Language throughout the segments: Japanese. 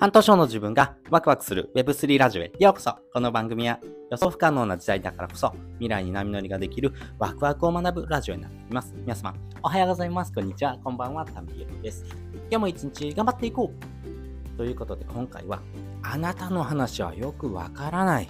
半年後の自分がワクワクする Web3 ラジオへようこそこの番組は予想不可能な時代だからこそ未来に波乗りができるワクワクを学ぶラジオになっています。皆様、おはようございます。こんにちは。こんばんは。タミエルです。今日も一日頑張っていこうということで今回はあなたの話はよくわからない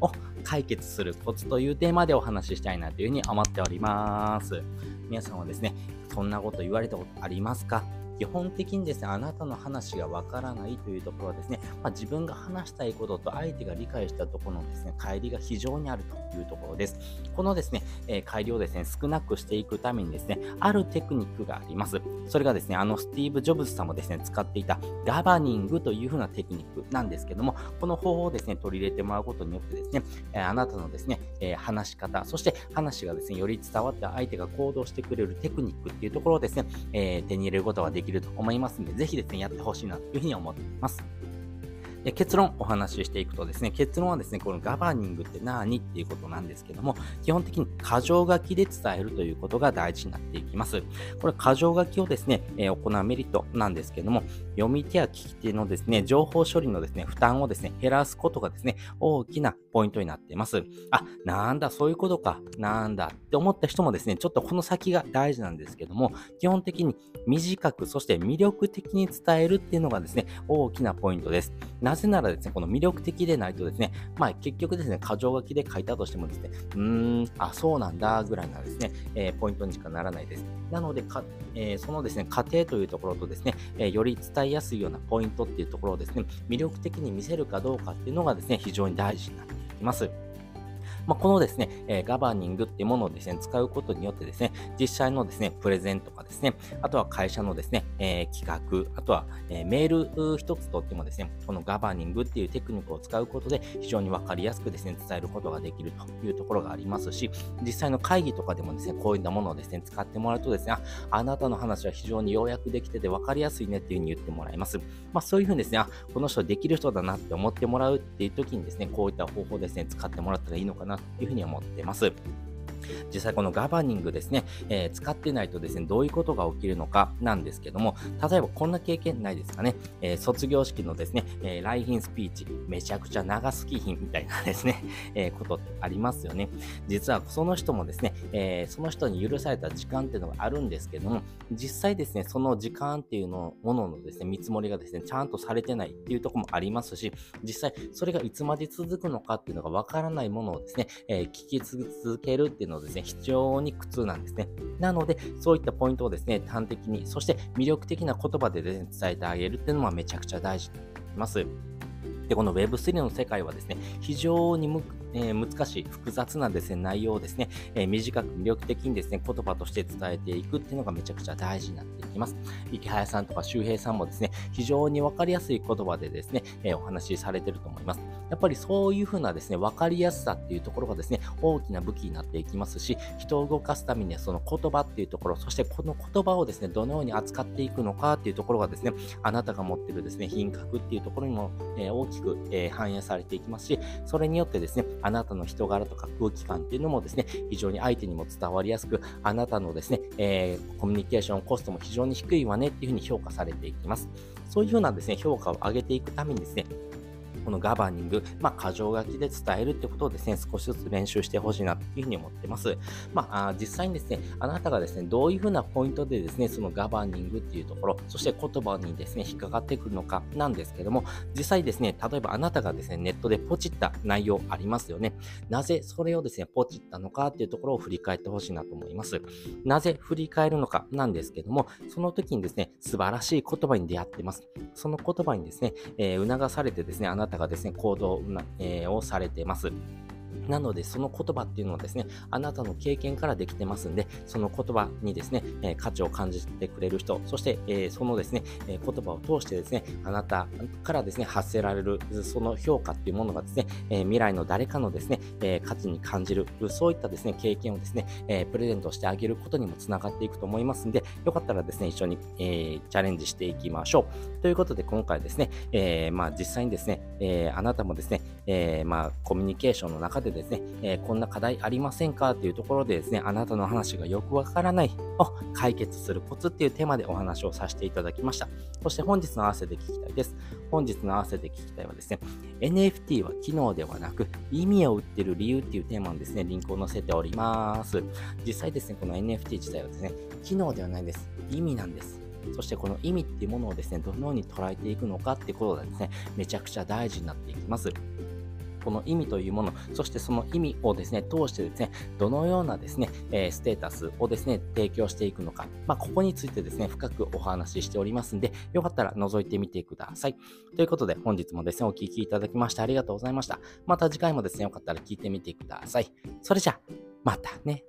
を解決するコツというテーマでお話ししたいなというふうに思っております。皆さんはですね、そんなこと言われたことありますか？基本的にですね、あなたの話がわからないというところはですね、まあ、自分が話したいことと相手が理解したところのですね、乖離が非常にあるというところです。このですね、えー、乖離をですね、少なくしていくためにですね、あるテクニックがあります。それがですね、あのスティーブ・ジョブズさんもですね、使っていたガバニングというふうなテクニックなんですけども、この方法をですね、取り入れてもらうことによってですね、えー、あなたのですね、えー、話し方、そして話がですね、より伝わって相手が行動してくれるテクニックっていうところをですね、え手に入れることができると思いますので、で、ぜひですね、やってほしいなというふうに思っています。で結論お話ししていくとですね、結論はですね、このガバニングって何っていうことなんですけども、基本的に箇条書きで伝えるということが大事になっていきます。これ箇条書きをですね、えー、行うメリットなんですけども、読み手や聞き手のですね、情報処理のですね、負担をですね、減らすことがですね、大きなポイントになっています。あ、なんだ、そういうことか、なんだって思った人もですね、ちょっとこの先が大事なんですけども、基本的に短く、そして魅力的に伝えるっていうのがですね、大きなポイントです。なぜならですね、この魅力的でないとですね、まあ結局ですね、箇条書きで書いたとしてもですね、うーん、あ、そうなんだ、ぐらいなですね、えー、ポイントにしかならないです。なのでか、えー、そのですね、過程というところとですね、えー、より伝えやすいようなポイントっていうところをですね、魅力的に見せるかどうかっていうのがですね、非常に大事になっていきます。まあ、このですね、えー、ガバニングっていうものをですね、使うことによってですね、実際のですね、プレゼンとかですね、あとは会社のですね、え、企画、あとは、え、メール一つとってもですね、このガバニングっていうテクニックを使うことで非常にわかりやすくですね、伝えることができるというところがありますし、実際の会議とかでもですね、こういったものをですね、使ってもらうとですね、あなたの話は非常に要約できててわかりやすいねっていうふうに言ってもらいます。まあそういうふうにですね、あ、この人できる人だなって思ってもらうっていう時にですね、こういった方法ですね、使ってもらったらいいのかななというふうに思ってます。実際このガバニングですね、えー、使ってないとですね、どういうことが起きるのかなんですけども、例えばこんな経験ないですかね、えー、卒業式のですね、えー、来賓スピーチ、めちゃくちゃ長すぎひんみたいなですね、えことってありますよね。実はその人もですね、えその人に許された時間っていうのがあるんですけども、実際ですね、その時間っていうのもののですね、見積もりがですね、ちゃんとされてないっていうとこもありますし、実際それがいつまで続くのかっていうのがわからないものをですね、え聞き続けるっていうのをですね、非常に苦痛なんですね。なので、そういったポイントをですね、端的に、そして魅力的な言葉でですね、伝えてあげるっていうのはめちゃくちゃ大事になります。で、この Web3 の世界はですね、非常にえー、難しい、複雑なですね、内容をですね、えー、短く魅力的にですね、言葉として伝えていくっていうのがめちゃくちゃ大事になっていきます。池早さんとか周平さんもですね、非常にわかりやすい言葉でですね、えー、お話しされてると思います。やっぱりそういうふうなですね、わかりやすさっていうところがですね、大きな武器になっていきますし、人を動かすためにはその言葉っていうところ、そしてこの言葉をですね、どのように扱っていくのかっていうところがですね、あなたが持ってるですね、品格っていうところにも、え大きく、え反映されていきますし、それによってですね、あなたの人柄とか空気感っていうのもですね、非常に相手にも伝わりやすく、あなたのですね、えー、コミュニケーションコストも非常に低いわねっていうふうに評価されていきます。そういうふうなですね、評価を上げていくためにですね、このガバニング、まあ、箇条書きで伝えるってことをですね、少しずつ練習してほしいなというふうに思ってます。まあ、実際にですね、あなたがですね、どういうふうなポイントでですね、そのガバニングっていうところ、そして言葉にですね、引っかかってくるのかなんですけども、実際ですね、例えばあなたがですね、ネットでポチった内容ありますよね。なぜそれをですね、ポチったのかっていうところを振り返ってほしいなと思います。なぜ振り返るのかなんですけども、その時にですね、素晴らしい言葉に出会ってます。その言葉にですね、えー、促されてですね、あなたがですね、行動、えー、をされています。なので、その言葉っていうのはですね、あなたの経験からできてますんで、その言葉にですね、え、価値を感じてくれる人、そして、えー、そのですね、え、言葉を通してですね、あなたからですね、発せられる、その評価っていうものがですね、え未来の誰かのですね、え価値に感じる、そういったですね、経験をですね、えプレゼントしてあげることにもつながっていくと思いますんで、よかったらですね、一緒に、えチャレンジしていきましょう。ということで、今回ですね、えまあ、実際にですね、えあなたもですね、えまあ、コミュニケーションの中ででですね、えー、こんな課題ありませんか？っていうところでですね、あなたの話がよくわからないを解決するコツっていうテーマでお話をさせていただきました。そして本日の合わせて聞きたいです。本日の合わせて聞きたいはですね、NFT は機能ではなく意味を売ってる理由っていうテーマにですね、リンクを載せております。実際ですね、この NFT 自体はですね、機能ではないです。意味なんです。そしてこの意味っていうものをですね、どのように捉えていくのかってことがですね、めちゃくちゃ大事になっていきます。この意味というもの、そしてその意味をですね、通してですね、どのようなですね、え、ステータスをですね、提供していくのか、まあ、ここについてですね、深くお話ししておりますんで、よかったら覗いてみてください。ということで、本日もですね、お聴きいただきましてありがとうございました。また次回もですね、よかったら聞いてみてください。それじゃあ、またね。